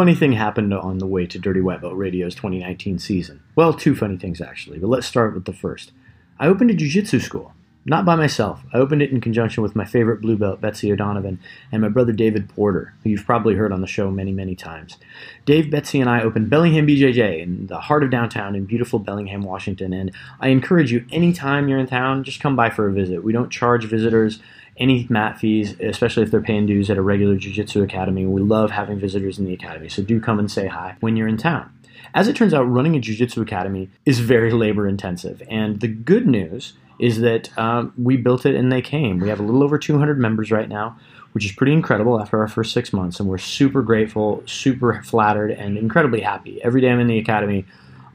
Funny thing happened on the way to Dirty White Belt Radio's 2019 season. Well, two funny things actually, but let's start with the first. I opened a jiu-jitsu school. Not by myself. I opened it in conjunction with my favorite blue belt, Betsy O'Donovan, and my brother David Porter, who you've probably heard on the show many, many times. Dave, Betsy, and I opened Bellingham BJJ in the heart of downtown in beautiful Bellingham, Washington, and I encourage you, anytime you're in town, just come by for a visit. We don't charge visitors any mat fees, especially if they're paying dues at a regular Jiu-Jitsu academy. We love having visitors in the academy, so do come and say hi when you're in town. As it turns out, running a Jiu-Jitsu academy is very labor intensive, and the good news is that um, we built it and they came. We have a little over 200 members right now, which is pretty incredible after our first six months, and we're super grateful, super flattered, and incredibly happy. Every day I'm in the academy,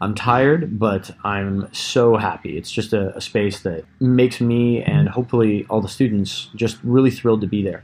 I'm tired, but I'm so happy. It's just a, a, space that makes me and hopefully all the students just really thrilled to be there.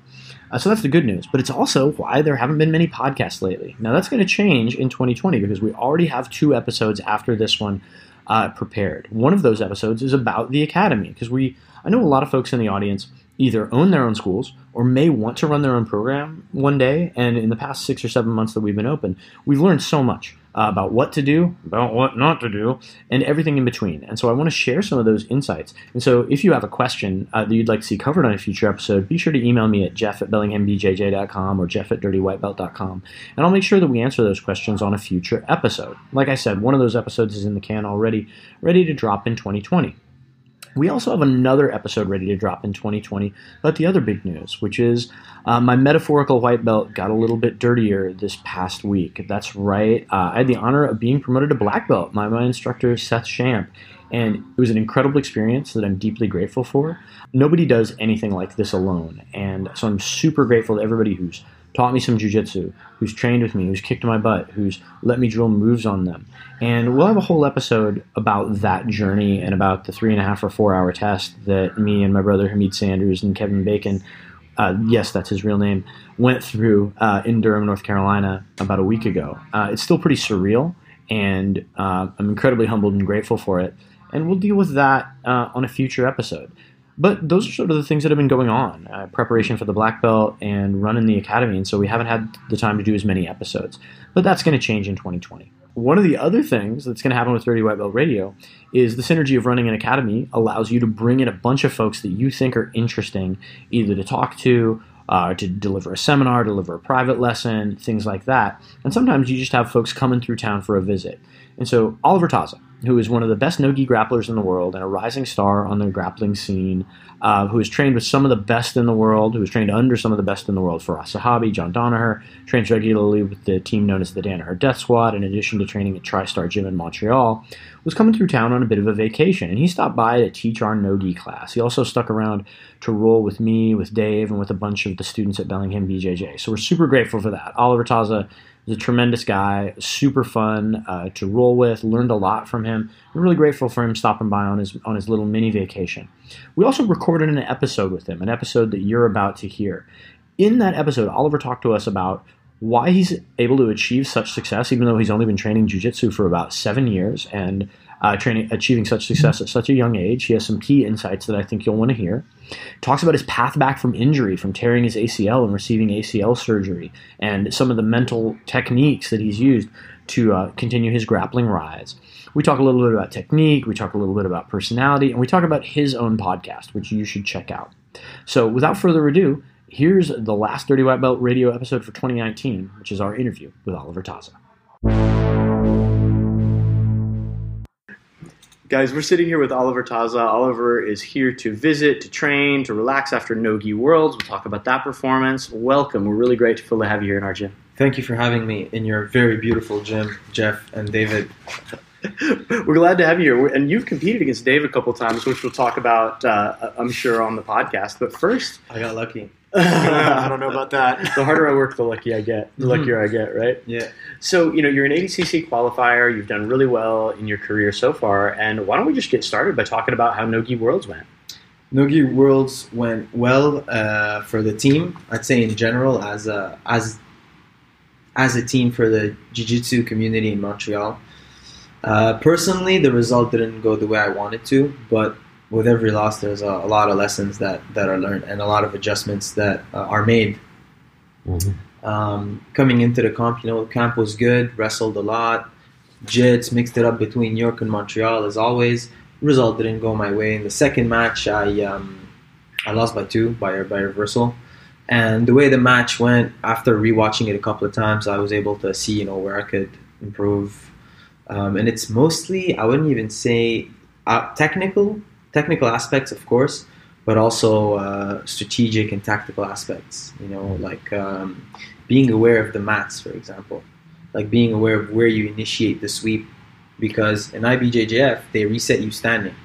Uh, so that's the good news. But it's also why there haven't been many podcasts lately. Now that's going to change in 2020 because we already have two episodes after this one uh, prepared. One of those episodes is about the academy because we I know a lot of folks in the audience either own their own schools or may want to run their own program one day. And in the past six or seven months that we've been open, we've learned so much uh, about what to do, about what not to do, and everything in between. And so I want to share some of those insights. And so if you have a question uh, that you'd like to see covered on a future episode, be sure to email me at jeff at bellinghambjj.com or jeff at dirtywhitebelt.com. And I'll make sure that we answer those questions on a future episode. Like I said, one of those episodes is in the can already, ready to drop in 2020. We also have another episode ready to drop in 2020 about the other big news, which is uh, my metaphorical white belt got a little bit dirtier this past week. That's right. Uh, I had the honor of being promoted to black belt by my instructor, Seth Shamp. And it was an incredible experience that I'm deeply grateful for. Nobody does anything like this alone. And so I'm super grateful to everybody who's taught me some jujitsu, who's trained with me, who's kicked my butt, who's let me drill moves on them. And we'll have a whole episode about that journey and about the three and a half or four hour test that me and my brother Hamid Sanders and Kevin Bacon, uh, yes, that's his real name, went through uh, in Durham, North Carolina about a week ago. Uh, it's still pretty surreal, and uh, I'm incredibly humbled and grateful for it. And we'll deal with that uh, on a future episode. But those are sort of the things that have been going on uh, preparation for the black belt and running the academy. And so we haven't had the time to do as many episodes. But that's going to change in 2020. One of the other things that's going to happen with Dirty White Belt Radio is the synergy of running an academy allows you to bring in a bunch of folks that you think are interesting, either to talk to, uh, to deliver a seminar, deliver a private lesson, things like that. And sometimes you just have folks coming through town for a visit. And so Oliver Taza, who is one of the best no-gi grapplers in the world and a rising star on the grappling scene, uh, who has trained with some of the best in the world, who is trained under some of the best in the world, Firas Zahabi, John Danaher, trains regularly with the team known as the Danaher Death Squad, in addition to training at TriStar Gym in Montreal, was coming through town on a bit of a vacation, and he stopped by to teach our no-gi class. He also stuck around to roll with me, with Dave, and with a bunch of the students at Bellingham BJJ. So we're super grateful for that. Oliver Taza A tremendous guy, super fun uh, to roll with. Learned a lot from him. We're really grateful for him stopping by on his on his little mini vacation. We also recorded an episode with him, an episode that you're about to hear. In that episode, Oliver talked to us about why he's able to achieve such success, even though he's only been training jujitsu for about seven years and uh, training, achieving such success at such a young age. He has some key insights that I think you'll want to hear. Talks about his path back from injury, from tearing his ACL and receiving ACL surgery, and some of the mental techniques that he's used to uh, continue his grappling rise. We talk a little bit about technique, we talk a little bit about personality, and we talk about his own podcast, which you should check out. So, without further ado, here's the last Dirty White Belt radio episode for 2019, which is our interview with Oliver Taza. Guys, we're sitting here with Oliver Taza. Oliver is here to visit, to train, to relax after Nogi Worlds. We'll talk about that performance. Welcome. We're really grateful to have you here in our gym. Thank you for having me in your very beautiful gym, Jeff and David. We're glad to have you here, and you've competed against Dave a couple times, which we'll talk about, uh, I'm sure, on the podcast. But first, I got lucky. I don't know about that. The harder I work, the luckier I get. The luckier I get, right? Yeah. So you know, you're an ADCC qualifier. You've done really well in your career so far, and why don't we just get started by talking about how Nogi Worlds went? Nogi Worlds went well uh, for the team. I'd say in general, as a as as a team for the jiu-jitsu community in Montreal. Uh, personally, the result didn't go the way I wanted to, but with every loss, there's a, a lot of lessons that, that are learned and a lot of adjustments that uh, are made. Mm-hmm. Um, coming into the comp, you know, camp was good, wrestled a lot, jits, mixed it up between York and Montreal as always. Result didn't go my way. In the second match, I um, I lost by two by by reversal. And the way the match went, after rewatching it a couple of times, I was able to see, you know, where I could improve. Um, and it's mostly, I wouldn't even say uh, technical, technical aspects, of course, but also uh, strategic and tactical aspects. You know, like um, being aware of the mats, for example, like being aware of where you initiate the sweep, because in IBJJF they reset you standing.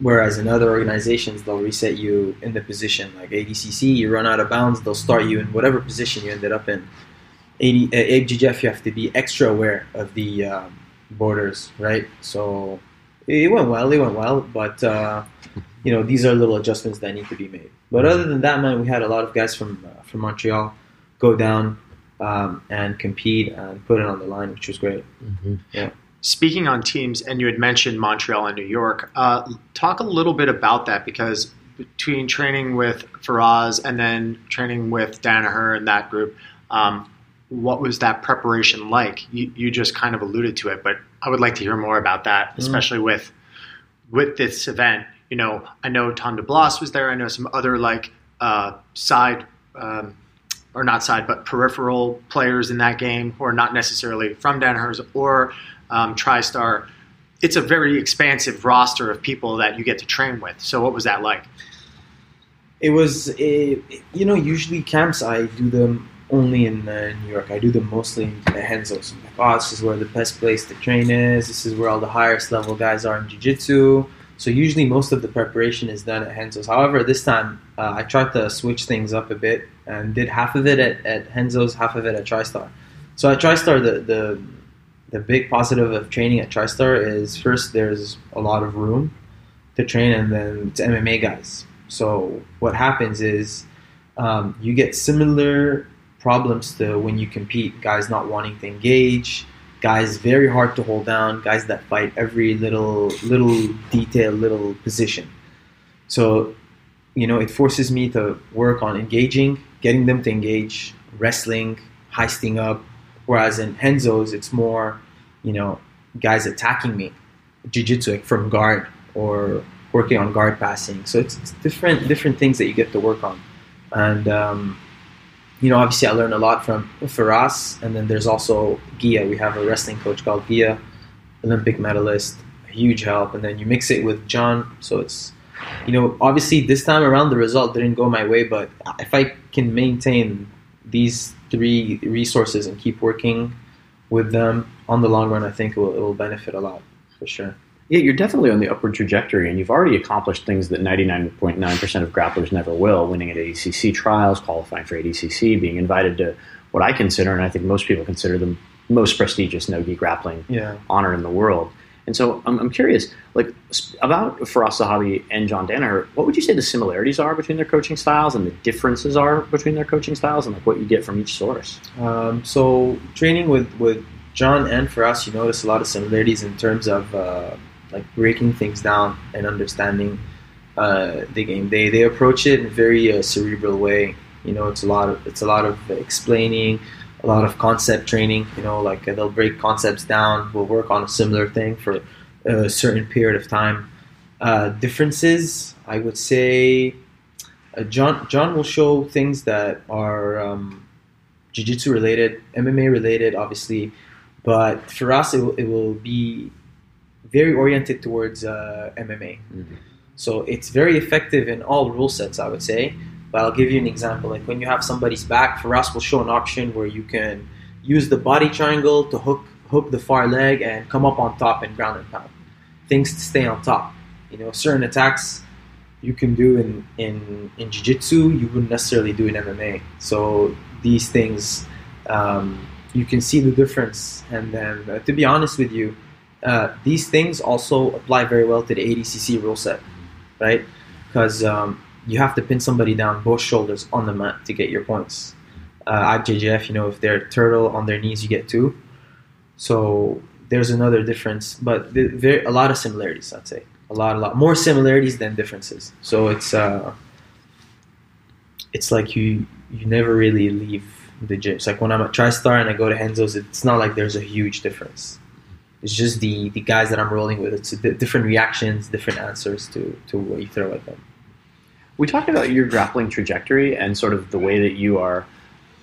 Whereas in other organizations, they'll reset you in the position. Like ADCC, you run out of bounds, they'll start you in whatever position you ended up in. AD, uh, you have to be extra aware of the um, borders, right? So it went well, it went well, but uh, you know these are little adjustments that need to be made. But other than that, man, we had a lot of guys from uh, from Montreal go down um, and compete and put it on the line, which was great. Mm-hmm. Yeah. Speaking on teams, and you had mentioned Montreal and New York, uh, talk a little bit about that because between training with Firas and then training with Danaher and that group, um, what was that preparation like? You, you, just kind of alluded to it, but I would like to hear more about that, mm. especially mm. with with this event. You know, I know Tom DeBlass was there. I know some other like uh, side. Um, or not side, but peripheral players in that game who are not necessarily from Danaher's or um, TriStar, it's a very expansive roster of people that you get to train with. So, what was that like? It was, a, you know, usually camps I do them only in uh, New York. I do them mostly in the Renzo's. like, oh, this is where the best place to train is. This is where all the highest level guys are in Jiu Jitsu. So usually most of the preparation is done at Renzo's. However, this time uh, I tried to switch things up a bit and did half of it at, at Renzo's, half of it at TriStar. So at TriStar, the, the the big positive of training at TriStar is first there's a lot of room to train, and then it's MMA guys. So what happens is um, you get similar problems to when you compete. Guys not wanting to engage, guys very hard to hold down, guys that fight every little little detail, little position. So you know it forces me to work on engaging, getting them to engage, wrestling, heisting up, Whereas in Renzo's, it's more, you know, guys attacking me, jiu-jitsu like from guard or working on guard passing. So it's, it's different different things that you get to work on. And um, you know, obviously, I learned a lot from Firas, and then there's also Gia. We have a wrestling coach called Gia, Olympic medalist, huge help. And then you mix it with John, so it's you know, obviously this time around the result didn't go my way, but if I can maintain these three resources and keep working with them on the long run, I think it will, it will benefit a lot for sure. Yeah, you're definitely on the upward trajectory, and you've already accomplished things that 99.9% of grapplers never will winning at ADCC trials, qualifying for ADCC, being invited to what I consider, and I think most people consider the most prestigious no gi grappling yeah. honor in the world. And so I'm, I'm curious, like about Firas Zahabi and John Danaher, what would you say the similarities are between their coaching styles and the differences are between their coaching styles and like what you get from each source? Um, so training with, with John and Firas, you notice a lot of similarities in terms of uh, like breaking things down and understanding uh, the game. They, they approach it in a very uh, cerebral way. You know, it's a lot of it's a lot of explaining, a lot of concept training. You know, like uh, they'll break concepts down. We'll work on a similar thing for a certain period of time. Uh, differences, I would say, uh, John John will show things that are um, jiu-jitsu related, MMA related, obviously, but Firas, it it will be very oriented towards uh, MMA. Mm-hmm. So it's very effective in all rule sets, I would say. But I'll give you an example. Like when you have somebody's back, Firas will show an option where you can use the body triangle to hook hook the far leg and come up on top and ground and pound. Things to stay on top. You know, certain attacks you can do in in in jiu-jitsu you wouldn't necessarily do in MMA. So these things um, you can see the difference. And then, uh, to be honest with you, uh, these things also apply very well to the ADCC rule set, right? Because um, you have to pin somebody down both shoulders on the mat to get your points. Uh, at JJF, you know, if they're turtle on their knees, you get two. So there's another difference, but very, a lot of similarities, I'd say. A lot, a lot more similarities than differences. So it's uh, it's like you you never really leave the gym. It's like when I'm at TriStar and I go to Renzo's, it's not like there's a huge difference. It's just the the guys that I'm rolling with. It's different reactions, different answers to to what you throw at them. We talked about your grappling trajectory and sort of the way that you are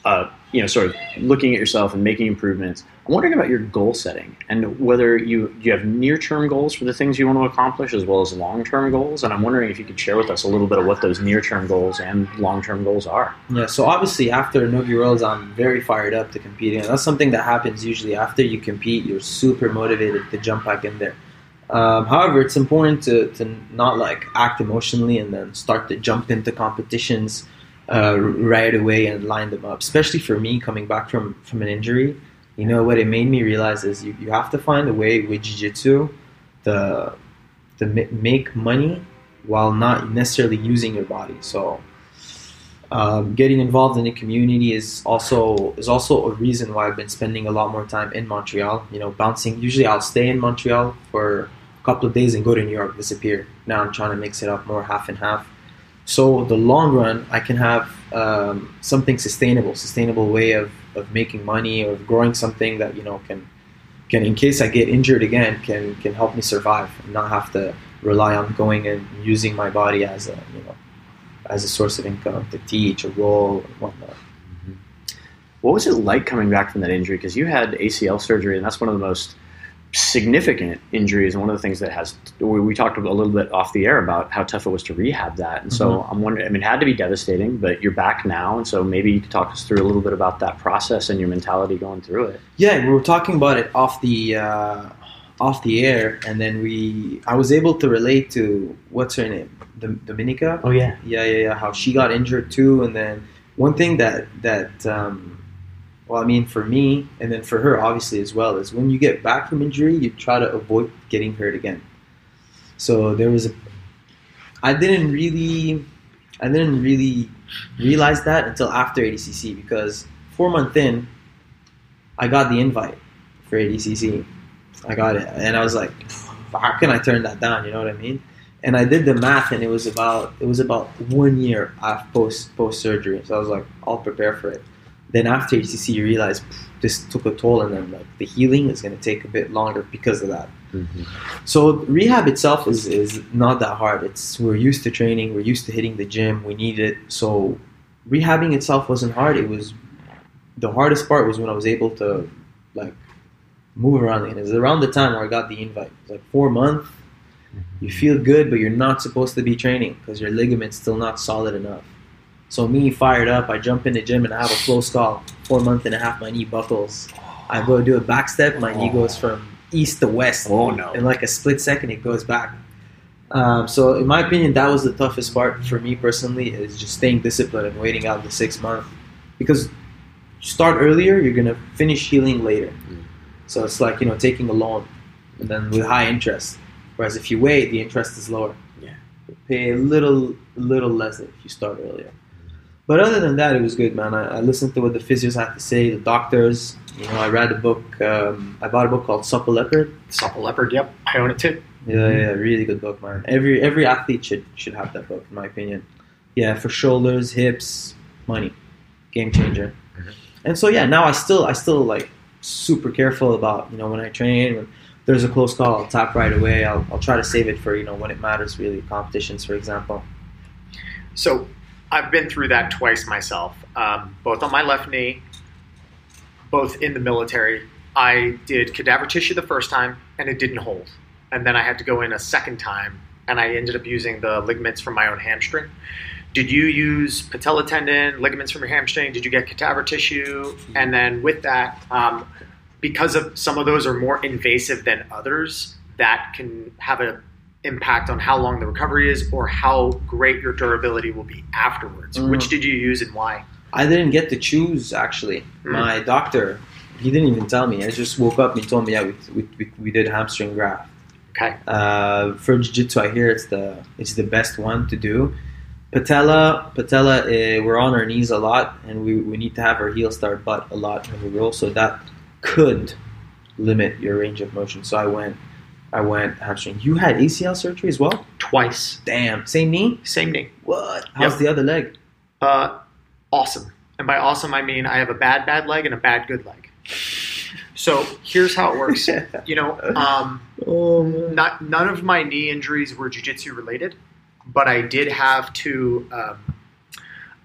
uh, you know, sort of looking at yourself and making improvements. I'm wondering about your goal setting and whether you you have near term goals for the things you want to accomplish as well as long term goals. And I'm wondering if you could share with us a little bit of what those near term goals and long term goals are. Yeah. So obviously after Nogi Worlds, I'm very fired up to compete, and that's something that happens usually after you compete. You're super motivated to jump back in there. Um, however, it's important to, to not like act emotionally and then start to jump into competitions uh, right away and line them up. Especially for me coming back from from an injury, you know what it made me realize is you, you have to find a way with jiu-jitsu to to make money while not necessarily using your body. So. Um, getting involved in the community is also is also a reason why I've been spending a lot more time in Montreal. You know, bouncing. Usually, I'll stay in Montreal for a couple of days and go to New York, disappear. Now I'm trying to mix it up more, half and half. So the long run, I can have um, something sustainable, sustainable way of, of making money or growing something that you know can can in case I get injured again can can help me survive and not have to rely on going and using my body as a you know as a source of income to teach or role and whatnot. Mm-hmm. What was it like coming back from that injury? Because you had ACL surgery, and that's one of the most significant injuries and one of the things that has we, we, talked a little bit off the air about how tough it was to rehab that. And so mm-hmm. i'm wondering i mean it had to be devastating but you're back now. And so maybe you could talk us through a little bit about that process and your mentality going through it. Yeah we were talking about it off the uh, off the air. And then we i was able to relate to what's her name? Dominyka? Oh yeah. Yeah yeah yeah. How she got injured too. And then one thing that that um, well, I mean, for me, and then for her, obviously as well, is when you get back from injury, you try to avoid getting hurt again. So there was a, I didn't really, I didn't really realize that until after ADCC because four months in, I got the invite for ADCC. I got it, and I was like, how can I turn that down? You know what I mean? And I did the math, and it was about it was about one year after post post surgery. So I was like, I'll prepare for it then after ADCC, you realize this took a toll, and then like the healing is going to take a bit longer because of that. Mm-hmm. So rehab itself is is not that hard. It's we're used to training, we're used to hitting the gym, we need it. So rehabbing itself wasn't hard. It was the hardest part was when I was able to like move around. And it was around the time where I got the invite. It was like four months. Mm-hmm. You feel good, but you're not supposed to be training because your ligament's still not solid enough. So me fired up, I jump in the gym and I have a close call. Four month and a half, my knee buckles. I go do a back step, my oh. knee goes from east to west. Oh no! In like a split second, it goes back. Um, so in my opinion, that was the toughest part for me personally is just staying disciplined and waiting out the six months because start earlier, you're gonna finish healing later. Mm. So it's like you know taking a loan and then with high interest. Whereas if you wait, the interest is lower. Yeah, you pay a little little less if you start earlier. But other than that, it was good, man. I, I, listened to what the physios had to say, the doctors. You know, I read a book. Um, I bought a book called Supple Leopard. Supple Leopard. Yep, I own it too. Yeah, yeah, really good book, man. Every every athlete should should have that book, in my opinion. Yeah, for shoulders, hips, money, game changer. Mm-hmm. And so yeah, now I still I still like super careful about you know when I train. When there's a close call, I'll tap right away. I'll I'll try to save it for you know when it matters really, competitions, for example. So I've been through that twice myself, um, both on my left knee, both in the military. I did cadaver tissue the first time, and it didn't hold. And then I had to go in a second time, and I ended up using the ligaments from my own hamstring. Did you use patella tendon, ligaments from your hamstring? Did you get cadaver tissue? And then with that, um, because of some of those are more invasive than others, that can have an impact on how long the recovery is or how great your durability will be afterwards. Mhm. Which did you use and why? I didn't get to choose actually. Mm. My doctor, he didn't even tell me. I just woke up and he told me, yeah, we, we, we, we did hamstring graft. Okay. Uh, for jiu-jitsu, I hear it's the it's the best one to do. Patella, patella, uh, we're on our knees a lot, and we, we need to have our heel start butt a lot when we roll, so that could limit your range of motion. So I went, I went hamstring. You had ACL surgery as well? Twice. Damn, same knee? Same knee. What? How's Yep. the other leg? Uh, awesome. And by awesome, I mean I have a bad, bad leg and a bad, good leg. So here's how it works. You know, um, Oh not none of my knee injuries were jujitsu related, but I did have to. Um,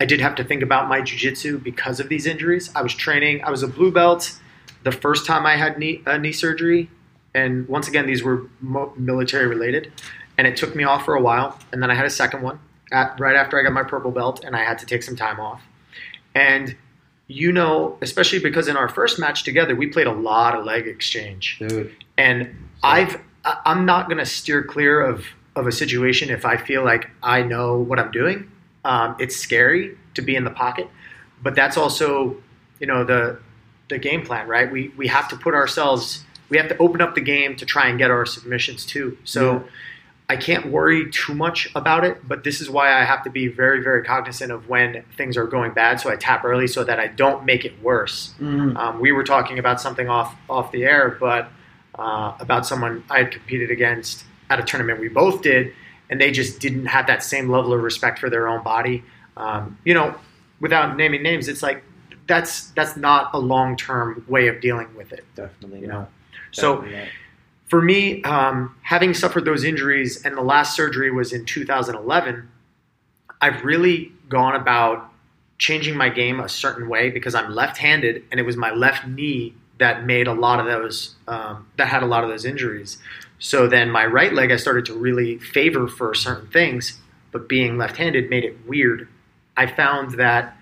I did have to think about my jujitsu because of these injuries. I was training. I was a blue belt the first time I had knee uh, knee surgery, and once again these were mo- military related, and it took me off for a while, and then I had a second one at, right after I got my purple belt, and I had to take some time off, and. You know, especially because in our first match together, we played a lot of leg exchange Dude. and I've I- I'm not going to steer clear of of a situation if I feel like I know what I'm doing. Um, it's scary to be in the pocket, but that's also you know the the game plan, right? We we have to put ourselves we have to open up the game to try and get our submissions too. So. Yeah. I can't worry too much about it, but this is why I have to be very, very cognizant of when things are going bad. So I tap early so that I don't make it worse. Mhm. Um, we were talking about something off off the air, but uh, about someone I had competed against at a tournament we both did, and they just didn't have that same level of respect for their own body. Um, you know, without naming names, it's like that's that's not a long term way of dealing with it. Definitely You not. know, so for me, um, having suffered those injuries, and the last surgery was in 2011, I've really gone about changing my game a certain way because I'm left-handed, and it was my left knee that made a lot of those um, that had a lot of those injuries. So then my right leg I started to really favor for certain things, but being left-handed made it weird. I found that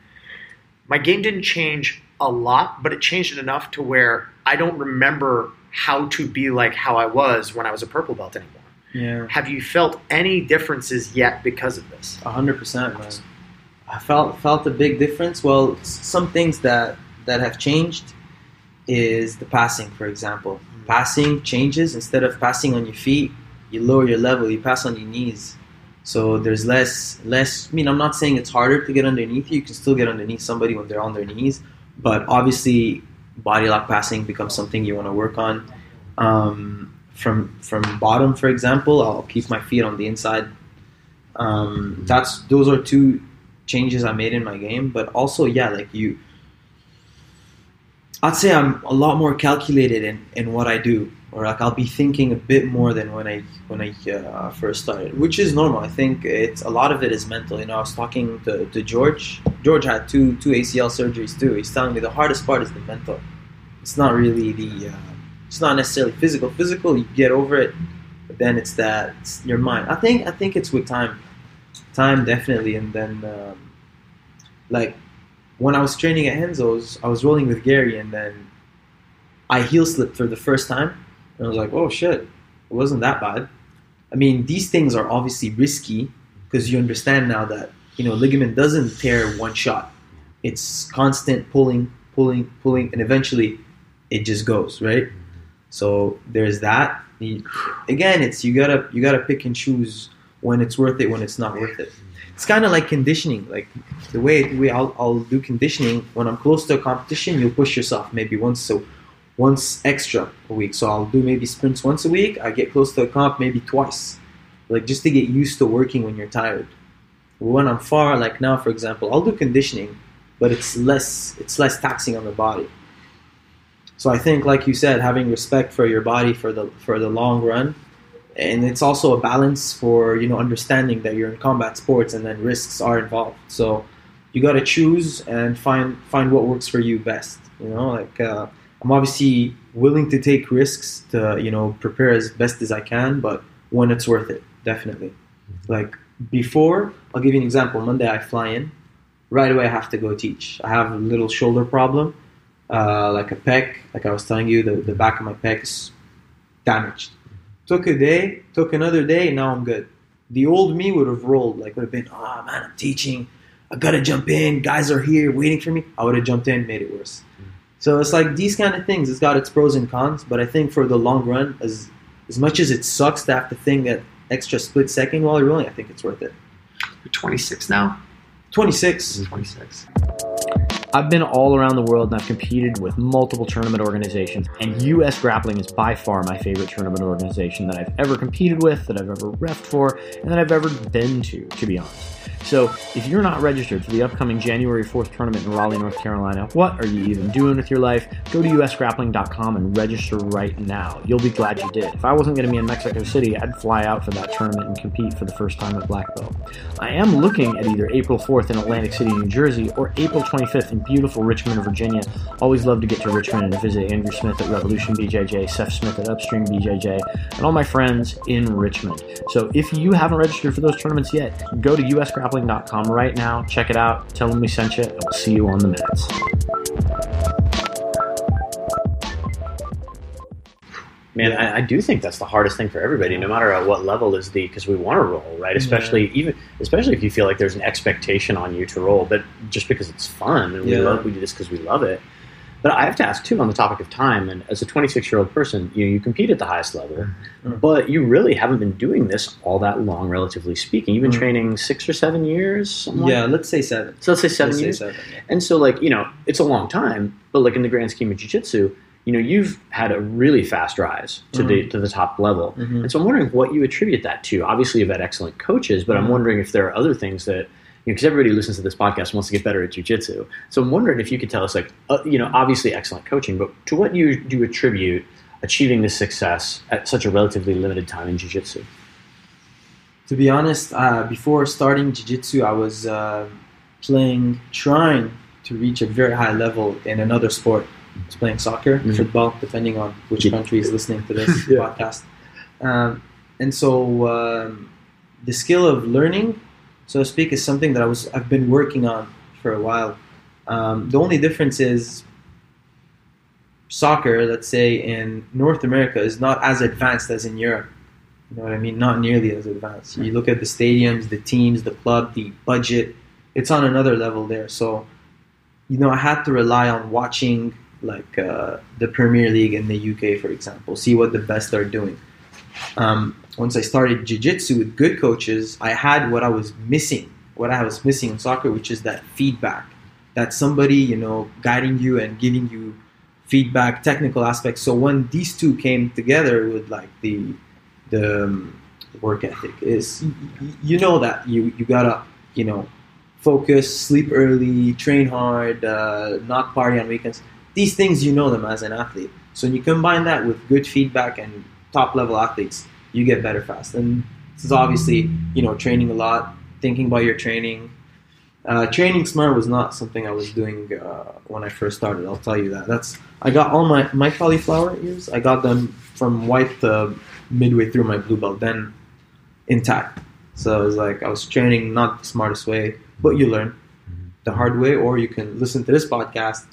my game didn't change a lot, but it changed it enough to where I don't remember how to be like how I was when I was a purple belt anymore. Yeah. Have you felt any differences yet because of this? A hundred percent, man. I felt felt a big difference. Well, some things that that have changed is the passing, for example. Mm. Passing changes. Instead of passing on your feet, you lower your level. You pass on your knees. So there's less less. I mean, I'm not saying it's harder to get underneath you. You can still get underneath somebody when they're on their knees, but obviously, body lock passing becomes something you want to work on. Um, from from bottom, for example, I'll keep my feet on the inside. Um, that's those are two changes I made in my game, but also yeah, like you, I'd say I'm a lot more calculated in, in what I do, or like I'll be thinking a bit more than when I when I uh, first started, which is normal. I think it's a lot of it is mental. You know, I was talking to, to George. George had two two ACL surgeries too. He's telling me the hardest part is the mental. It's not really the. Uh, it's not necessarily physical. Physical, you get over it, but then it's that it's your mind. I think I think it's with time, time definitely, and then um, like when I was training at Henzo's, I was rolling with Garry, and then I heel slipped for the first time, and I was like, "Oh shit, it wasn't that bad." I mean, these things are obviously risky because you understand now that you know ligament doesn't tear one shot; it's constant pulling, pulling, pulling, and eventually it just goes right. So there's that. Again, it's you gotta you gotta pick and choose when it's worth it, when it's not worth it. It's kind of like conditioning. Like the way we I'll, I'll do conditioning when I'm close to a competition, you'll push yourself maybe once so once extra a week. So I'll do maybe sprints once a week. I get close to a comp maybe twice, like just to get used to working when you're tired. When I'm far, like now, for example, I'll do conditioning, but it's less it's less taxing on the body. So I think, like you said, having respect for your body for the for the long run, and it's also a balance for you know understanding that you're in combat sports and then risks are involved. So you got to choose and find find what works for you best. You know, like uh, I'm obviously willing to take risks to you know prepare as best as I can, but when it's worth it, definitely. Like before, I'll give you an example. Monday I fly in, right away I have to go teach. I have a little shoulder problem. Uh, like a pec, like I was telling you, the, the back of my pec is damaged. Took a day, took another day, now I'm good. The old me would have rolled, like would have been, oh man, I'm teaching, I gotta jump in, guys are here waiting for me. I would have jumped in, made it worse. So it's like these kind of things. It's got its pros and cons, but I think for the long run, as as much as it sucks to have to think that extra split second while you're rolling, I think it's worth it. You're 26 now. 26. 26. I've been all around the world and I've competed with multiple tournament organizations, and US Grappling is by far my favorite tournament organization that I've ever competed with, that I've ever refed for, and that I've ever been to, to be honest. So, if you're not registered for the upcoming January 4th tournament in Raleigh, North Carolina, what are you even doing with your life? Go to usgrappling.com and register right now. You'll be glad you did. If I wasn't going to be in Mexico City, I'd fly out for that tournament and compete for the first time at Black Belt. I am looking at either April 4th in Atlantic City, New Jersey, or April 25th in beautiful Richmond, Virginia. Always love to get to Richmond and visit Andrew Smith at Revolution BJJ, Seth Smith at Upstream BJJ, and all my friends in Richmond. So if you haven't registered for those tournaments yet, go to usgrappling.com right now, check it out, tell them we sent you, and we'll see you on the mats. Man, I, I do think that's the hardest thing for everybody, no matter at what level is the because we want to roll, right? Especially even especially if you feel like there's an expectation on you to roll, but just because it's fun and we love we do this because we love it. But I have to ask too on the topic of time, and as a 26 year old person, you know, you compete at the highest level, Mhm. but you really haven't been doing this all that long, relatively speaking. You've been Mhm. training six or seven years, like Yeah, let's say seven. So let's say 7 Let's say years. seven. yeah. And so, like, you know, it's a long time, but like in the grand scheme of jiu-jitsu, you know, you've had a really fast rise to the to the top level. Mhm. And so I'm wondering what you attribute that to. Obviously, you've had excellent coaches, but I'm Mhm. wondering if there are other things that, you know, because everybody who listens to this podcast wants to get better at jiu-jitsu. So I'm wondering if you could tell us, like, uh, you know, obviously excellent coaching, but to what you do you attribute achieving this success at such a relatively limited time in jiu-jitsu? To be honest, uh, before starting jiu-jitsu, I was uh, playing, trying to reach a very high level in another sport. I was playing soccer, Mhm. football, depending on which country is listening to this Yeah. podcast. Um, and so um, the skill of learning, so to speak, is something that I was I've been working on for a while. Um, the only difference is soccer, let's say in North America, is not as advanced as in Europe. You know what I mean? Not nearly as advanced. You look at the stadiums, the teams, the club, the budget. It's on another level there. So, you know, I had to rely on watching like uh, the Premier League in the UK, for example, see what the best are doing. Um, once I started jiu-jitsu with good coaches, I had what I was missing, what I was missing in soccer, which is that feedback, that somebody you know guiding you and giving you feedback, technical aspects. So when these two came together with like the the um, work ethic is you know that you you gotta you know focus, sleep early, train hard, uh, not party on weekends. These things you know them as an athlete. So when you combine that with good feedback and top level athletes, you get better fast. And this is obviously you know training a lot, thinking about your training. Uh, training smart was not something I was doing uh, when I first started. I'll tell you that. That's I got all my my cauliflower ears. I got them from white to midway through my blue belt, then intact. So it was like I was training not the smartest way, but you learn the hard way, or you can listen to this podcast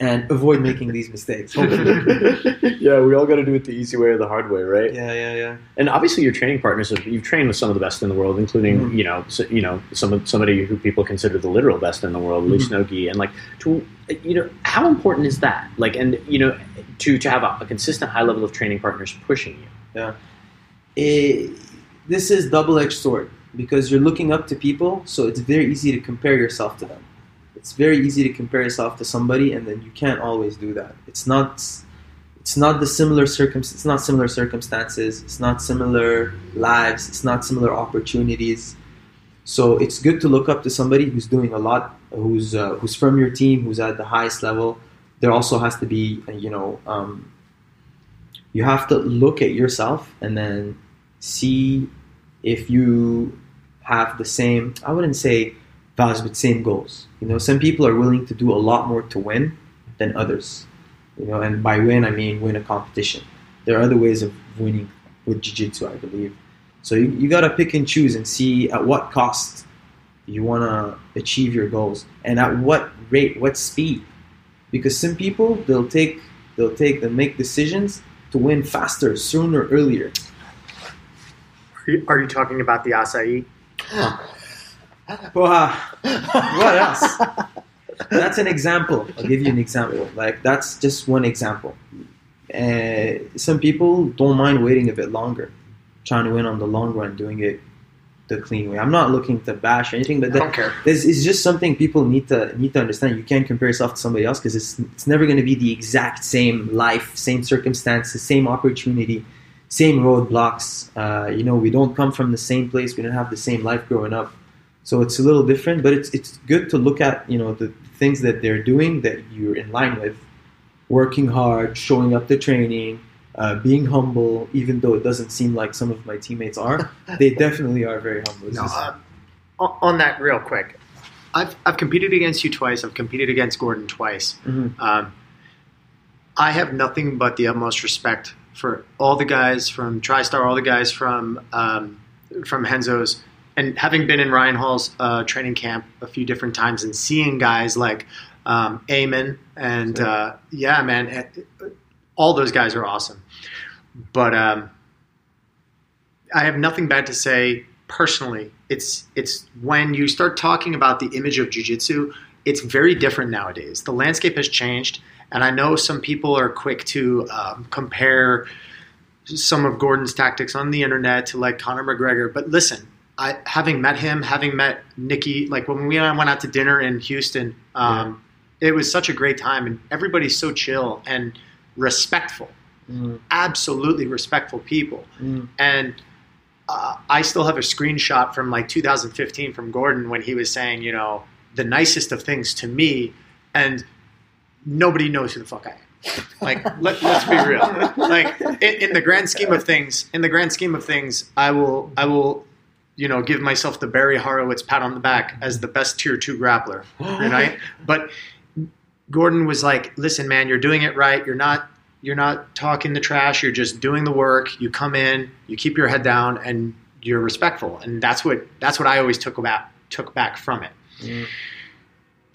and avoid making these mistakes. yeah, we all got to do it the easy way or the hard way, right? yeah, yeah, yeah. And obviously, your training partners, have- you've trained with some of the best in the world, including Mhm. you know, so, you know, some somebody who people consider the literal best in the world, Lee Mhm. Snowgi, and like, to you know, how important is that? Like, and you know, to to have a, a consistent high level of training partners pushing you. it, this is double-edged sword because you're looking up to people, so it's very easy to compare yourself to them. It's very easy to compare yourself to somebody, and then you can't always do that. It's not. It's not the similar circum. It's not similar circumstances. It's not similar lives. It's not similar opportunities. So it's good to look up to somebody who's doing a lot, who's uh, who's from your team, who's at the highest level. There also has to be, uh, you know, um, you have to look at yourself and then see if you have the same i wouldn't say values but same goals. You know some people are willing to do a lot more to win than others. You know and by win i mean win a competition. There are other ways of winning with jiu-jitsu i believe. So you, you got to pick and choose and see at what cost you want to achieve your goals and at what rate what speed. Because some people they'll take they'll take they'll make decisions to win faster, sooner, earlier. Are you, are you talking about the acai? Wow. what else? That's an example. I'll give you an example. Like that's just one example. Uh, some people don't mind waiting a bit longer, trying to win on the long run, doing it the clean way. I'm not looking to bash or anything, but that, don't care. this is just something people need to need to understand. You can't compare yourself to somebody else because it's it's never going to be the exact same life, same circumstances, same opportunity, same roadblocks. Uh, you know, we don't come from the same place. We don't have the same life growing up, so it's a little different. But it's it's good to look at you know the things that they're doing that you're in line with, working hard, showing up to training. Uh, being humble, even though it doesn't seem like some of my teammates are, they definitely are very humble. No, uh, on on that, real quick, I've I've competed against you twice. I've competed against Gordon twice. Mhm. Um, I have nothing but the utmost respect for all the guys from TriStar, all the guys from um, from Henzo's, and having been in Ryan Hall's uh, training camp a few different times and seeing guys like um, Eamon and Sure. uh, yeah, man, eh, all those guys are awesome. But um, I have nothing bad to say personally. It's it's when you start talking about the image of jujitsu, it's very different nowadays. The landscape has changed, and I know some people are quick to um, compare some of Gordon's tactics on the internet to like Conor McGregor. But listen, I having met him, having met Nicky, like when we went out to dinner in Houston, um, it was such a great time, and everybody's so chill and respectful, Mm, absolutely respectful people mm. and uh, I still have a screenshot from like 2015 from Gordon when he was saying, you know, the nicest of things to me, and nobody knows who the fuck I am. Like, let, let's be real. Like, in, in the grand scheme of things, in the grand scheme of things, I will, I will, you know, give myself the Barry Horowitz pat on the back as the best tier two grappler, right? But Gordon was like, "Listen, man, you're doing it right. You're not you're not talking the trash. You're just doing the work. You come in, you keep your head down, and you're respectful. And that's what that's what I always took about took back from it. Mm.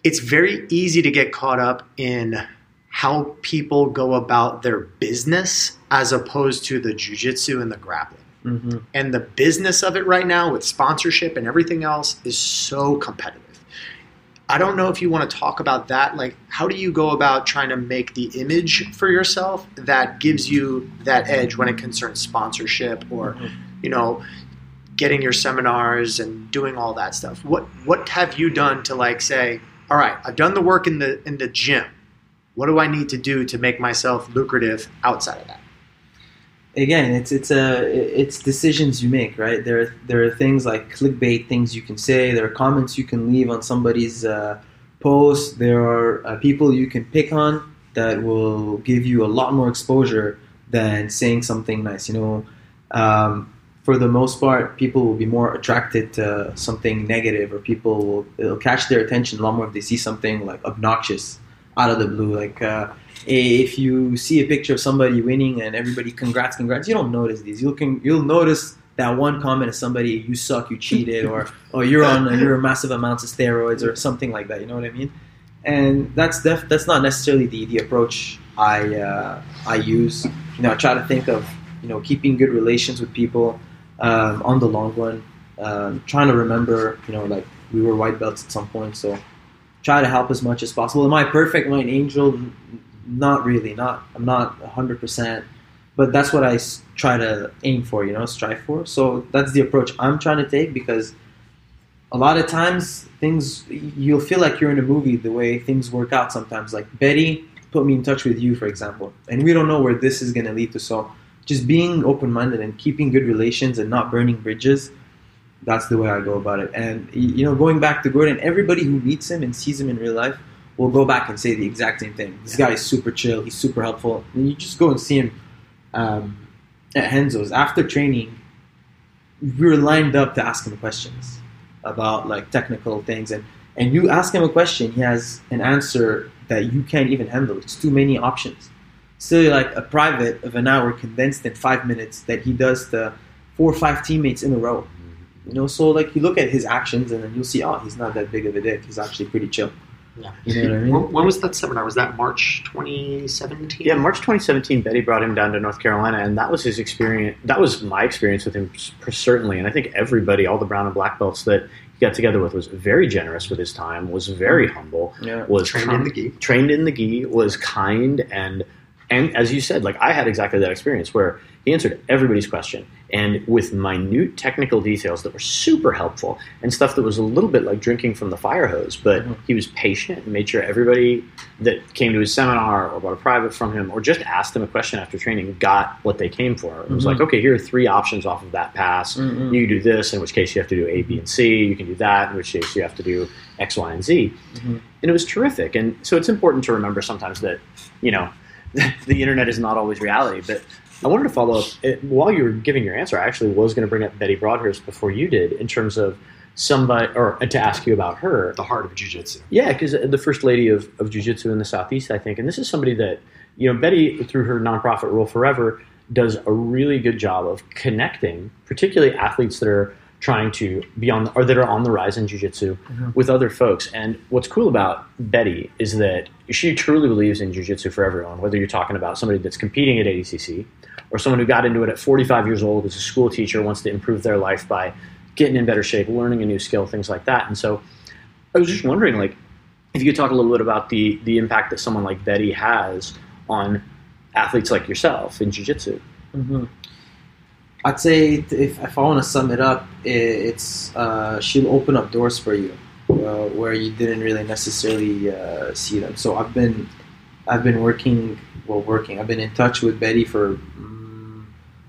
It's very easy to get caught up in how people go about their business as opposed to the jujitsu and the grappling. Hmm And the business of it right now with sponsorship and everything else is so competitive. I don't know if you want to talk about that. Like, how do you go about trying to make the image for yourself that gives you that edge when it concerns sponsorship or, you know, getting your seminars and doing all that stuff? What what have you done to like say, all right, I've done the work in the in the gym. What do I need to do to make myself lucrative outside of that? Again, it's it's a it's decisions you make, right? There are, there are things like clickbait things you can say. There are comments you can leave on somebody's uh, post. There are uh, people you can pick on that will give you a lot more exposure than saying something nice. You know, um, for the most part, people will be more attracted to something negative, or people will it'll catch their attention a lot more if they see something like obnoxious out of the blue. Like uh, if you see a picture of somebody winning and everybody congrats, congrats, you don't notice these. You'll con- you'll notice that one comment of somebody you suck, you cheated, or or you're on you're massive amounts of steroids or something like that. You know what I mean? And that's def- that's not necessarily the, the approach I uh, I use. You know, I try to think of you know keeping good relations with people um, on the long run. Um, trying to remember, you know, like we were white belts at some point, so try to help as much as possible. Am I perfect? Am I an angel? Not really. Not. I'm not hundred percent. But that's what I try to aim for. You know, strive for. So that's the approach I'm trying to take because a lot of times things you'll feel like you're in a movie the way things work out sometimes like betty put me in touch with you for example and we don't know where this is going to lead to so just being open-minded and keeping good relations and not burning bridges that's the way i go about it and you know going back to gordon everybody who meets him and sees him in real life will go back and say the exact same thing. This guy is super chill he's super helpful and you just go and see him um, at henzo's. After training we were lined up to ask him questions about like technical things and and you ask him a question he has an answer that you can't even handle. It's too many options. Still like a private of an hour condensed in five minutes that he does to four or five teammates in a row. You know so like you look at his actions and then you'll see oh he's not that big of a dick. He's actually pretty chill Yeah. You know what I mean? When, when was that seminar? Was that March 2017? Yeah, March 2017, Betty brought him down to North Carolina, and that was his experience. That was my experience with him, certainly. And I think everybody, all the brown and black belts that he got together with, was very generous with his time, was very mm. humble, Yeah. was Trained com- in the gi. trained in the gi, was kind, and and as you said, like I had exactly that experience where he answered everybody's question and with minute technical details that were super helpful and stuff that was a little bit like drinking from the fire hose. But Mhm. he was patient and made sure everybody that came to his seminar or bought a private from him or just asked him a question after training got what they came for. It was Mhm. like, okay, here are three options off of that pass. Mm-mm. You do this, in which case you have to do A, B, and C. You can do that, in which case you have to do X, Y, and Z. Mhm. And it was terrific. And so it's important to remember sometimes that, you know, the internet is not always reality. But I wanted to follow up it, while you were giving your answer. I actually was going to bring up Betty Broadhurst before you did, in terms of somebody, or to ask you about her. The heart of jiu-jitsu. Yeah, because the first lady of, of jiu-jitsu in the Southeast, I think. And this is somebody that, you know, Betty, through her nonprofit Rule Forever, does a really good job of connecting, particularly athletes that are trying to be on, or that are on the rise in jiu-jitsu Mhm. with other folks. And what's cool about Betty is that she truly believes in jiu-jitsu for everyone, whether you're talking about somebody that's competing at ADCC or someone who got into it at 45 years old as a school teacher, wants to improve their life by getting in better shape, learning a new skill, things like that. And so I was just wondering, like, if you could talk a little bit about the the impact that someone like Betty has on athletes like yourself in jiu-jitsu. hmm I'd say if, if I want to sum it up, it's uh, she'll open up doors for you uh, where you didn't really necessarily uh, see them. So I've been I've been working well working. I've been in touch with Betty for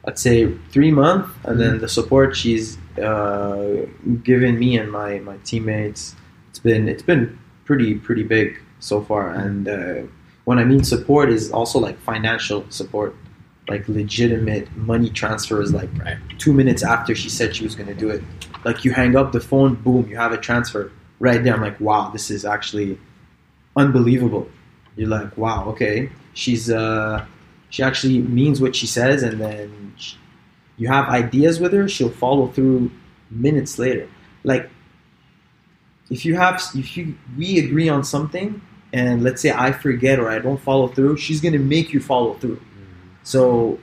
I'd say three months, and then the support she's uh, given me and my, my teammates it's been it's been pretty pretty big so far. And uh, when I mean support is also like financial support like legitimate money transfers like Right. two minutes after she said she was going to do it. Like you hang up the phone boom you have a transfer right there. I'm like wow this is actually unbelievable. You're like wow okay. She's uh she actually means what she says and then sh you have ideas with her she'll follow through minutes later. Like if you have if you we agree on something and let's say i forget or i don't follow through she's going to make you follow through. So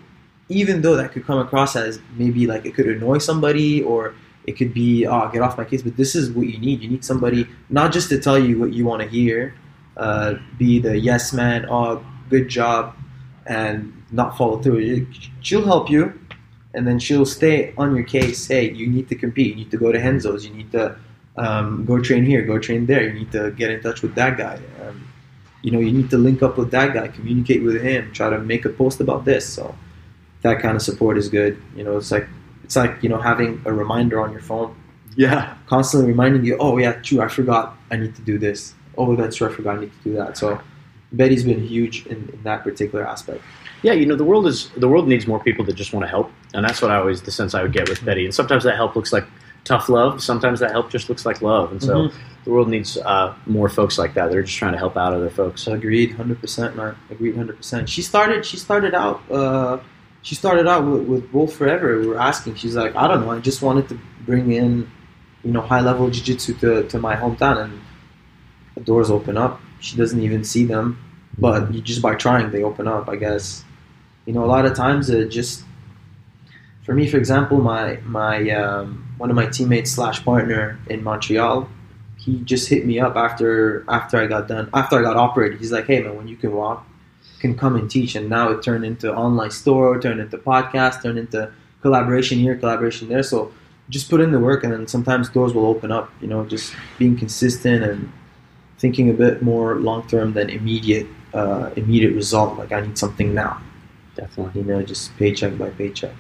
even though that could come across as maybe like it could annoy somebody or it could be oh get off my case, but this is what you need. You need somebody not just to tell you what you want to hear, uh, be the yes man, oh good job, and not follow through. She'll help you, and then she'll stay on your case. Hey, you need to compete. You need to go to Renzo's. You need to um, go train here. Go train there. You need to get in touch with that guy. Um, you know, you need to link up with that guy, communicate with him, try to make a post about this. So that kind of support is good. You know, it's like it's like you know having a reminder on your phone, Yeah. constantly reminding you, oh yeah, true, I forgot, I need to do this. Oh, that's true, I forgot, I need to do that. So Betty's been huge in, in that particular aspect. Yeah, you know, the world is the world needs more people that just want to help, and that's what I always the sense I would get with Betty. And sometimes that help looks like tough love. Sometimes that help just looks like love, and so Mhm. the world needs uh, more folks like that. They're just trying to help out other folks. Agreed, hundred percent, man. Agreed, hundred percent. She started. She started out. Uh, she started out with, with Wolf Forever. We were asking. She's like, I don't know. I just wanted to bring in, you know, high level jiu-jitsu to, to my hometown, and the doors open up. She doesn't even see them, but you, just by trying, they open up. I guess. You know, a lot of times it just. For me, for example, my my um, one of my teammates slash partner in Montreal, he just hit me up after after I got done after I got operated. He's like, "Hey man, when you can walk, can come and teach." And now it turned into online store, turned into podcast, turned into collaboration here, collaboration there. So just put in the work, and then sometimes doors will open up. You know, just being consistent and thinking a bit more long term than immediate uh, immediate result. Like I need something now. Definitely. You know, just paycheck by paycheck.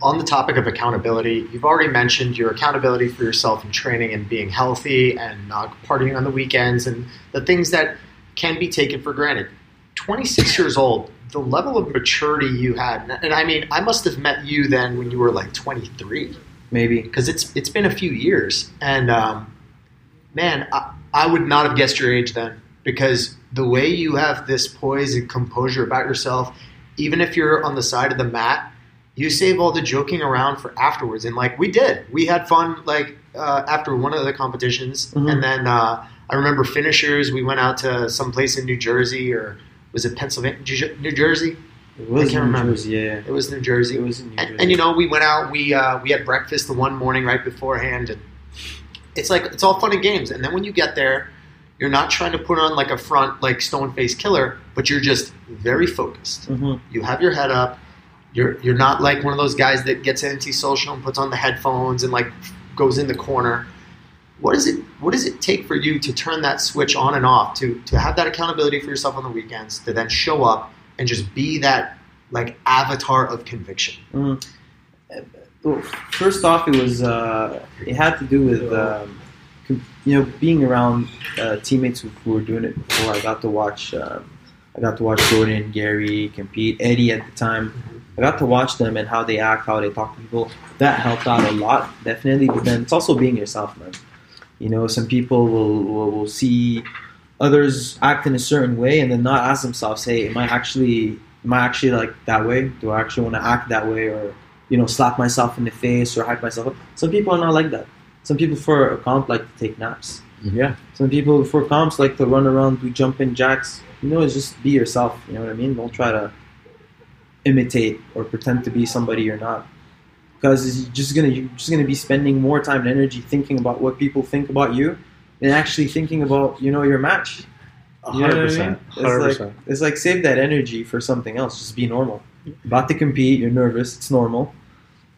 on the topic of accountability, you've already mentioned your accountability for yourself in training and being healthy and not partying on the weekends and the things that can be taken for granted. 26 years old, the level of maturity you had, and I mean, I must have met you then when you were like 23 Maybe. because it's it's been a few years, and um, man, I, I would not have guessed your age then because the way you have this poise and composure about yourself, even if you're on the side of the mat, you save all the joking around for afterwards. And like we did, we had fun like uh, after one of the competitions, Mhm. and then uh, I remember finishers. We went out to some place in New Jersey, or was it Pennsylvania? New Jersey? It was I can't New remember. Jersey, yeah. It was New Jersey. It was in New and, Jersey. and you know, we went out. We uh, we had breakfast the one morning right beforehand, and it's like it's all fun and games. And then when you get there, you're not trying to put on like a front like stone face killer, but you're just very focused. Mhm. You have your head up. You're you're not like one of those guys that gets antisocial and puts on the headphones and like goes in the corner. What is it What does it take for you to turn that switch on and off to to have that accountability for yourself on the weekends to then show up and just be that like avatar of conviction? Mm. Well, first off, it was uh, it had to do with um, you know being around uh, teammates who, who were doing it before. I got to watch um, I got to watch Jordan, Garry compete, Eddie at the time. I got to watch them and how they act, how they talk to people. That helped out a lot, definitely. But then it's also being yourself, man. You know, some people will, will, will see others act in a certain way and then not ask themselves, "Hey, am I actually am I actually like that way? Do I actually want to act that way, or you know, slap myself in the face or hype myself up?" Some people are not like that. Some people for a comp like to take naps. Mm-hmm. Yeah. Some people for comps like to run around, do jumping jacks. You know, it's just be yourself. You know what I mean? Don't try to imitate or pretend to be somebody you're not. Because you're just gonna you're just gonna be spending more time and energy thinking about what people think about you than actually thinking about you know your match. A You know what I hundred mean? percent. It's Hundred like percent. it's like save that energy for something else. Just be normal. About to compete, you're nervous. It's normal,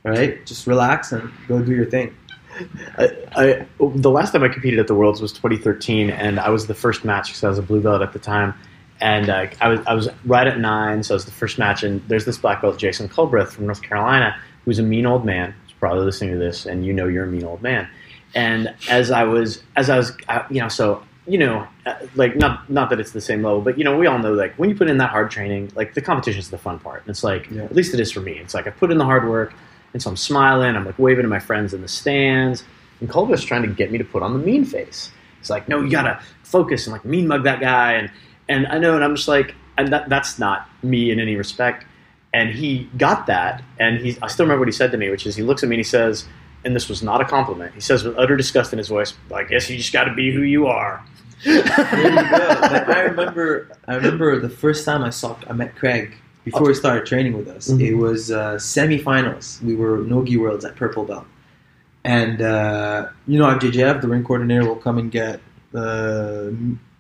right? Just relax and go do your thing. I, I, the last time I competed at the Worlds was 2013, and I was the first match because I was a blue belt at the time. And uh, I was I was right at nine, so it was the first match. And there's this black belt, Jason Culbreth from North Carolina, who's a mean old man. He's probably listening to this, and you know you're a mean old man. And as I was as I was, uh, you know, so you know, uh, like not not that it's the same level, but you know, we all know like when you put in that hard training, like the competition is the fun part. And it's like Yeah. at least it is for me. It's like I put in the hard work, and so I'm smiling. I'm like waving to my friends in the stands. And Culbreth's trying to get me to put on the mean face. He's like, no, you gotta focus and like mean mug that guy. And and I know, and I'm just like, and that, that's not me in any respect. And he got that, and he, I still remember what he said to me, which is he looks at me and he says, and this was not a compliment. He says with utter disgust in his voice, I guess you just got to be who you are. There you go. Like, I remember, I remember the first time I saw, I met Craig before he started training with us. Mhm. It was uh, semifinals. We were Nogi Worlds at Purple Belt, and uh, you know, at JJF, the ring coordinator will come and get uh,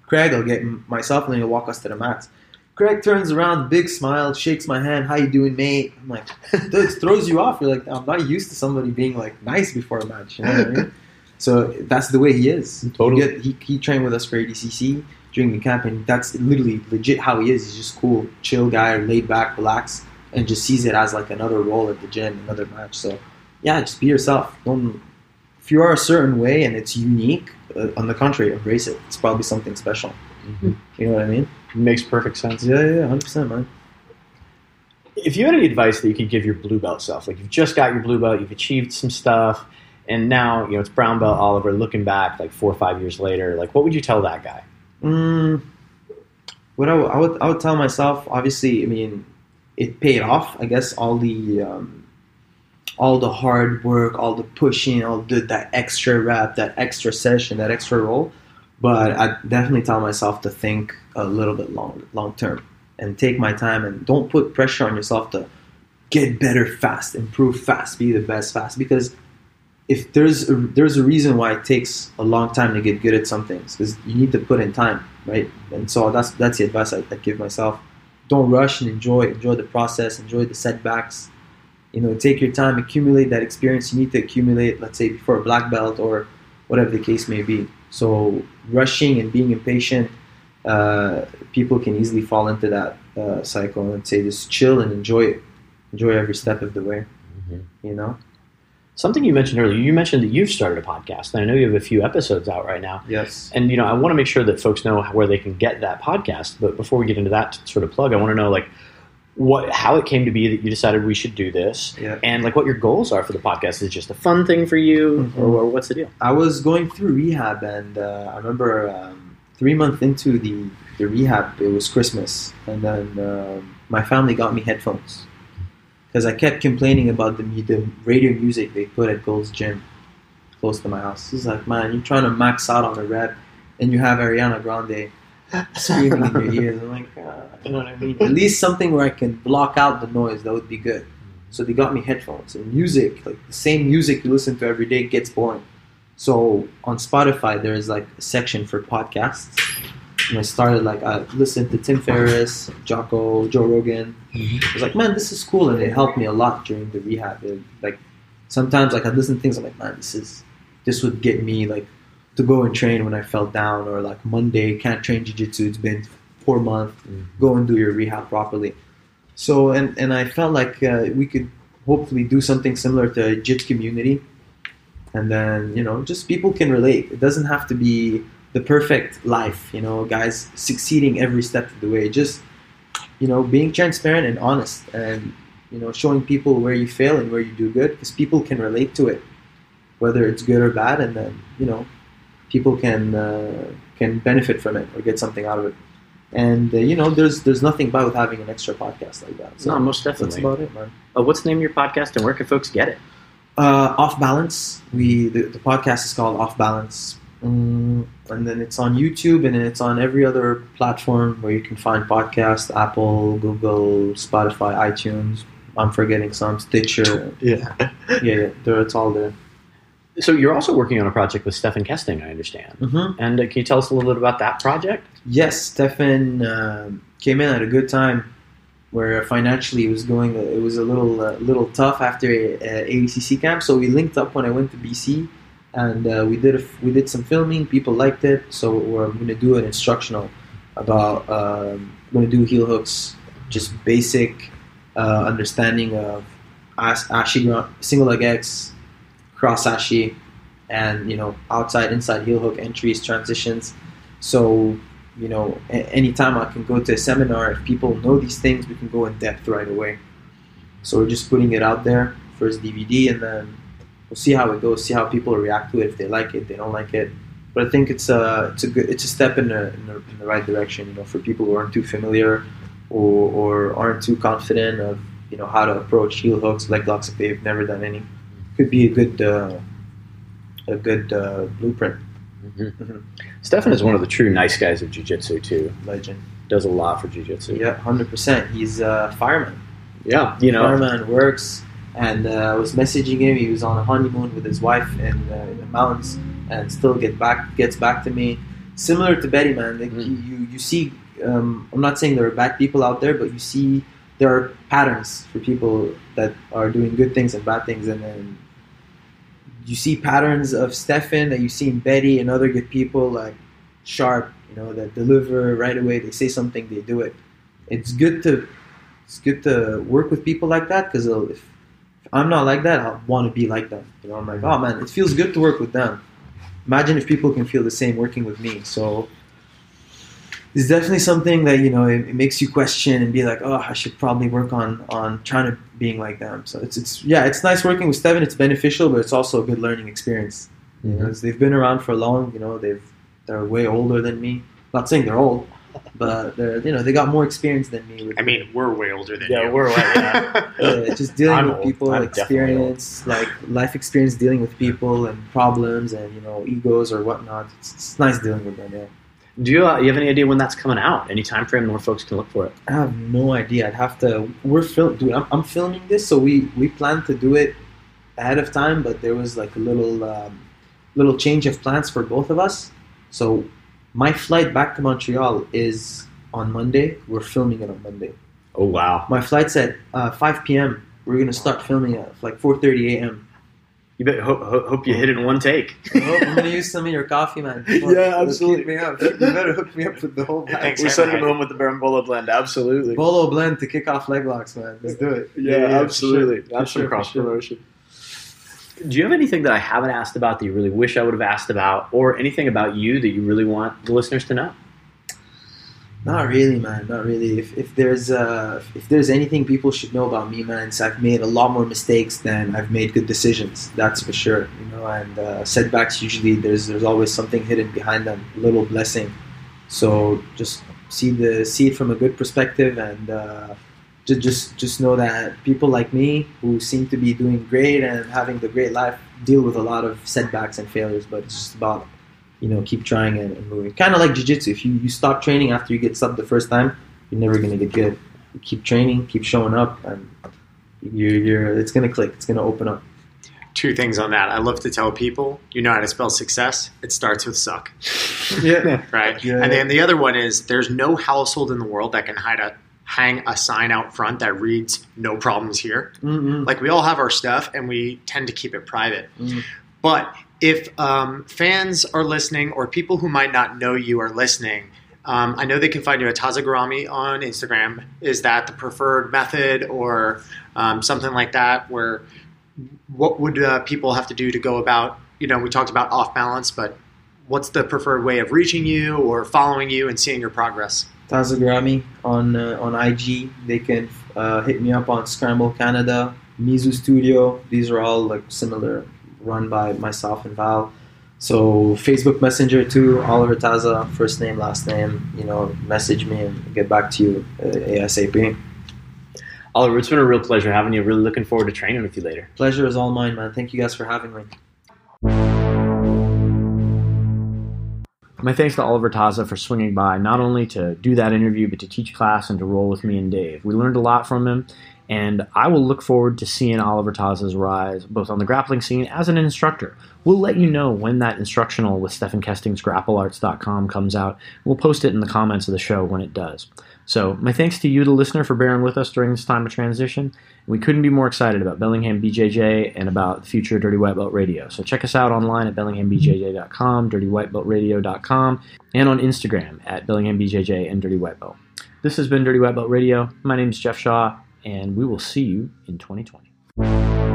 Craig. I'll get myself, and he'll walk us to the mats. Craig turns around, big smile, shakes my hand. How you doing, mate? I'm like, it throws you off. You're like, I'm not used to somebody being like nice before a match. You know what I mean? So that's the way he is. Totally. You get- he, he trained with us for ADCC during the camp, and that's literally legit how he is. He's just cool, chill guy, laid back, relaxed, and just sees it as like another role at the gym, another match. So yeah, just be yourself. Don't. If you are a certain way and it's unique, uh, on the contrary, embrace it. It's probably something special. You know what I mean? Makes perfect sense. Yeah, yeah, yeah, hundred percent, man. if you had any advice that you could give your blue belt self, like you've just got your blue belt, you've achieved some stuff, and now you know it's brown belt Oliver. Looking back, like four or five years later, like what would you tell that guy? Mm, what I I would I would tell myself, obviously, I mean, it paid off. I guess all the um, all the hard work, all the pushing, all the that extra rep, that extra session, that extra roll. But I definitely tell myself to think a little bit long long term and take my time and don't put pressure on yourself to get better fast, improve fast, be the best fast because if there's a, there's a reason why it takes a long time to get good at some things because you need to put in time, right? And so that's that's the advice I, I give myself. Don't rush and enjoy enjoy the process, enjoy the setbacks. You know, take your time, accumulate that experience you need to accumulate. Let's say before a black belt or whatever the case may be. So rushing and being impatient, uh, people can easily fall into that uh, cycle. And I'd say just chill and enjoy it, enjoy every step of the way. You know. Something you mentioned earlier, you mentioned that you've started a podcast, and I know you have a few episodes out right now. Yes. And you know, I want to make sure that folks know where they can get that podcast. But before we get into that sort of plug, I want to know like what how it came to be that you decided we should do this, Yeah. and like what your goals are for the podcast. Is it just a fun thing for you, Mhm. or, or what's the deal? I was going through rehab, and uh, I remember um, three months into the, the rehab, it was Christmas, and then um my family got me headphones because I kept complaining about the, the radio music they put at Gold's Gym, close to my house. He's like, "Man, you're trying to max out on the rep. and you have Ariana Grande screaming in your ears. I'm like, ah, you know what I mean? At least something where I can block out the noise. That would be good. So they got me headphones and music, like the same music you listen to every day gets boring. So on Spotify, there is like a section for podcasts. And I started like I listened to Tim Ferriss, Jocko, Joe Rogan. I was like, man, this is cool, and it helped me a lot during the rehab. It, like sometimes, like I'd listen to things, I'm like, man, this is this would get me like to go and train when I fell down, or like Monday can't train jiu-jitsu. It's been four months. Go and do your rehab properly. So and and I felt like uh, we could hopefully do something similar to a JIT community, and then you know just people can relate. It doesn't have to be the perfect life, you know, guys succeeding every step of the way. Just you know being transparent and honest, and you know showing people where you fail and where you do good, because people can relate to it, whether it's good or bad, and then you know people can uh, can benefit from it or get something out of it. And uh, you know, there's there's nothing bad with having an extra podcast like that. So No, most definitely. that's about it, man. Uh, what's the name of your podcast and where can folks get it? Uh, Off Balance. We the, the podcast is called Off Balance, mm, and then it's on YouTube and then it's on every other platform where you can find podcasts: Apple, Google, Spotify, iTunes. I'm forgetting some Stitcher. Yeah. Yeah, yeah, there, it's all there. So you're also working on a project with Stephan Kesting, I understand. Mm-hmm. And uh, can you tell us a little bit about that project? Yes, Stephan um came in at a good time, where financially it was going. It was a little uh, little tough after uh, ADCC camp. So we linked up when I went to BC, and uh, we did a, we did some filming. People liked it, so we're going to do an instructional about. Um, going to do heel hooks, just basic uh, understanding of as- ashi single leg X, cross ashi, and you know outside inside heel hook entries transitions. So you know, a- anytime I can go to a seminar, if people know these things, we can go in depth right away. So we're just putting it out there, first DVD, and then we'll see how it goes, see how people react to it, if they like it, they don't like it. But I think it's a it's a good it's a step in the, in the, in the right direction, you know, for people who aren't too familiar or, or aren't too confident of you know how to approach heel hooks, leg locks if they've never done any. Could be a good uh, a good uh, blueprint. Mhm. Stephan is one of the true nice guys of jiu-jitsu too. Legend. Does a lot for jiu-jitsu. Yeah, hundred percent. He's a fireman. Yeah. You know, Fireman works, and uh, I was messaging him. He was on a honeymoon with his wife in, uh, in the mountains, and still get back gets back to me. Similar to Betty, man. Like Mm. you, you, see. Um, I'm not saying there are bad people out there, but you see there are patterns for people that are doing good things and bad things, and then you see patterns of Stephan that you see in Betty and other good people like Sharp, you know, that deliver right away. They say something, they do it. It's good to it's good to work with people like that because if I'm not like that, I want to be like them. You know, I'm like, oh man, it feels good to work with them. Imagine if people can feel the same working with me. So it's definitely something that you know it, it makes you question and be like, oh, I should probably work on on trying to being like them. So it's it's yeah, it's nice working with Steven. It's beneficial, but it's also a good learning experience. You know, mm-hmm. 'cause they've been around for long. You know, they've they're way older than me. Not saying they're old, but they're you know they got more experience than me. With I mean, we're way older than Yeah, you. we're way- yeah. uh, just dealing I'm with old. people, I'm experience, like life experience dealing with people and problems and you know egos or whatnot. It's, it's nice dealing with them. Yeah. do you, uh, you have any idea when that's coming out? Any time frame where folks can look for it? I have no idea. I'd have to. We're film, dude. I'm, I'm filming this, so we we plan to do it ahead of time, but there was like a little um, little change of plans for both of us. So my flight back to Montreal is on Monday. We're filming it on Monday. Oh wow! My flight's at uh, 5 p.m. We're gonna start filming at like 4:30 a.m. You bet, hope, hope, hope you hit it in one take. Oh, I'm gonna use some of your coffee, man. Yeah, absolutely. Hook me up. You better hook me up with the whole. Thanks, We're sending them home with the Barambolo blend. Absolutely. Bolo blend to kick off leg locks, man. Let's do it. Yeah, absolutely. For sure. That's For some sure, for cross sure. Do you have anything that I haven't asked about that you really wish I would have asked about, or anything about you that you really want the listeners to know? Not really, man. Not really. If, if there's uh, if there's anything people should know about me, man, it's I've made a lot more mistakes than I've made good decisions. That's for sure. You know, and uh, setbacks usually there's there's always something hidden behind them, a little blessing. So just see the see it from a good perspective, and uh, just just just know that people like me who seem to be doing great and having the great life deal with a lot of setbacks and failures. But it's just about you know, keep trying and, and moving. Kind of like jiu-jitsu. If you, you stop training after you get subbed the first time, you're never going to get good. You keep training, keep showing up, and you're, you're it's going to click. It's going to open up. Two things on that. I love to tell people, you know how to spell success. It starts with suck. Yeah. right? Yeah. And then the other one is there's no household in the world that can hide a hang a sign out front that reads "No problems here." Mm-mm. Like we all have our stuff, and we tend to keep it private. Mm. But if um, fans are listening, or people who might not know you are listening. Um, I know they can find you at Tazagarami on Instagram. Is that the preferred method, or um, something like that? Where what would uh, people have to do to go about? You know, we talked about off balance, but what's the preferred way of reaching you or following you and seeing your progress? Tazagrami on uh, on IG. They can uh, hit me up on Scramble Canada, Mizu Studio. These are all like similar, run by myself and Val. So Facebook Messenger too, Oliver Taza, first name, last name. You know, message me and get back to you uh, ASAP. Oliver, it's been a real pleasure having you. Really looking forward to training with you later. Pleasure is all mine, man. Thank you guys for having me. My thanks to Oliver Taza for swinging by, not only to do that interview, but to teach class and to roll with me and Dave. We learned a lot from him, and I will look forward to seeing Oliver Taza's rise, both on the grappling scene as an instructor. We'll let you know when that instructional with Stephan Kesting's grapplearts.com comes out. We'll post it in the comments of the show when it does. So, my thanks to you, the listener, for bearing with us during this time of transition. We couldn't be more excited about Bellingham BJJ and about the future Dirty White Belt Radio. So, check us out online at bellinghambjj.com, dirtywhitebeltradio.com, and on Instagram at bellinghambjj and Dirty White Belt. This has been Dirty White Belt Radio. My name is Jeff Shaw, and we will see you in 2020.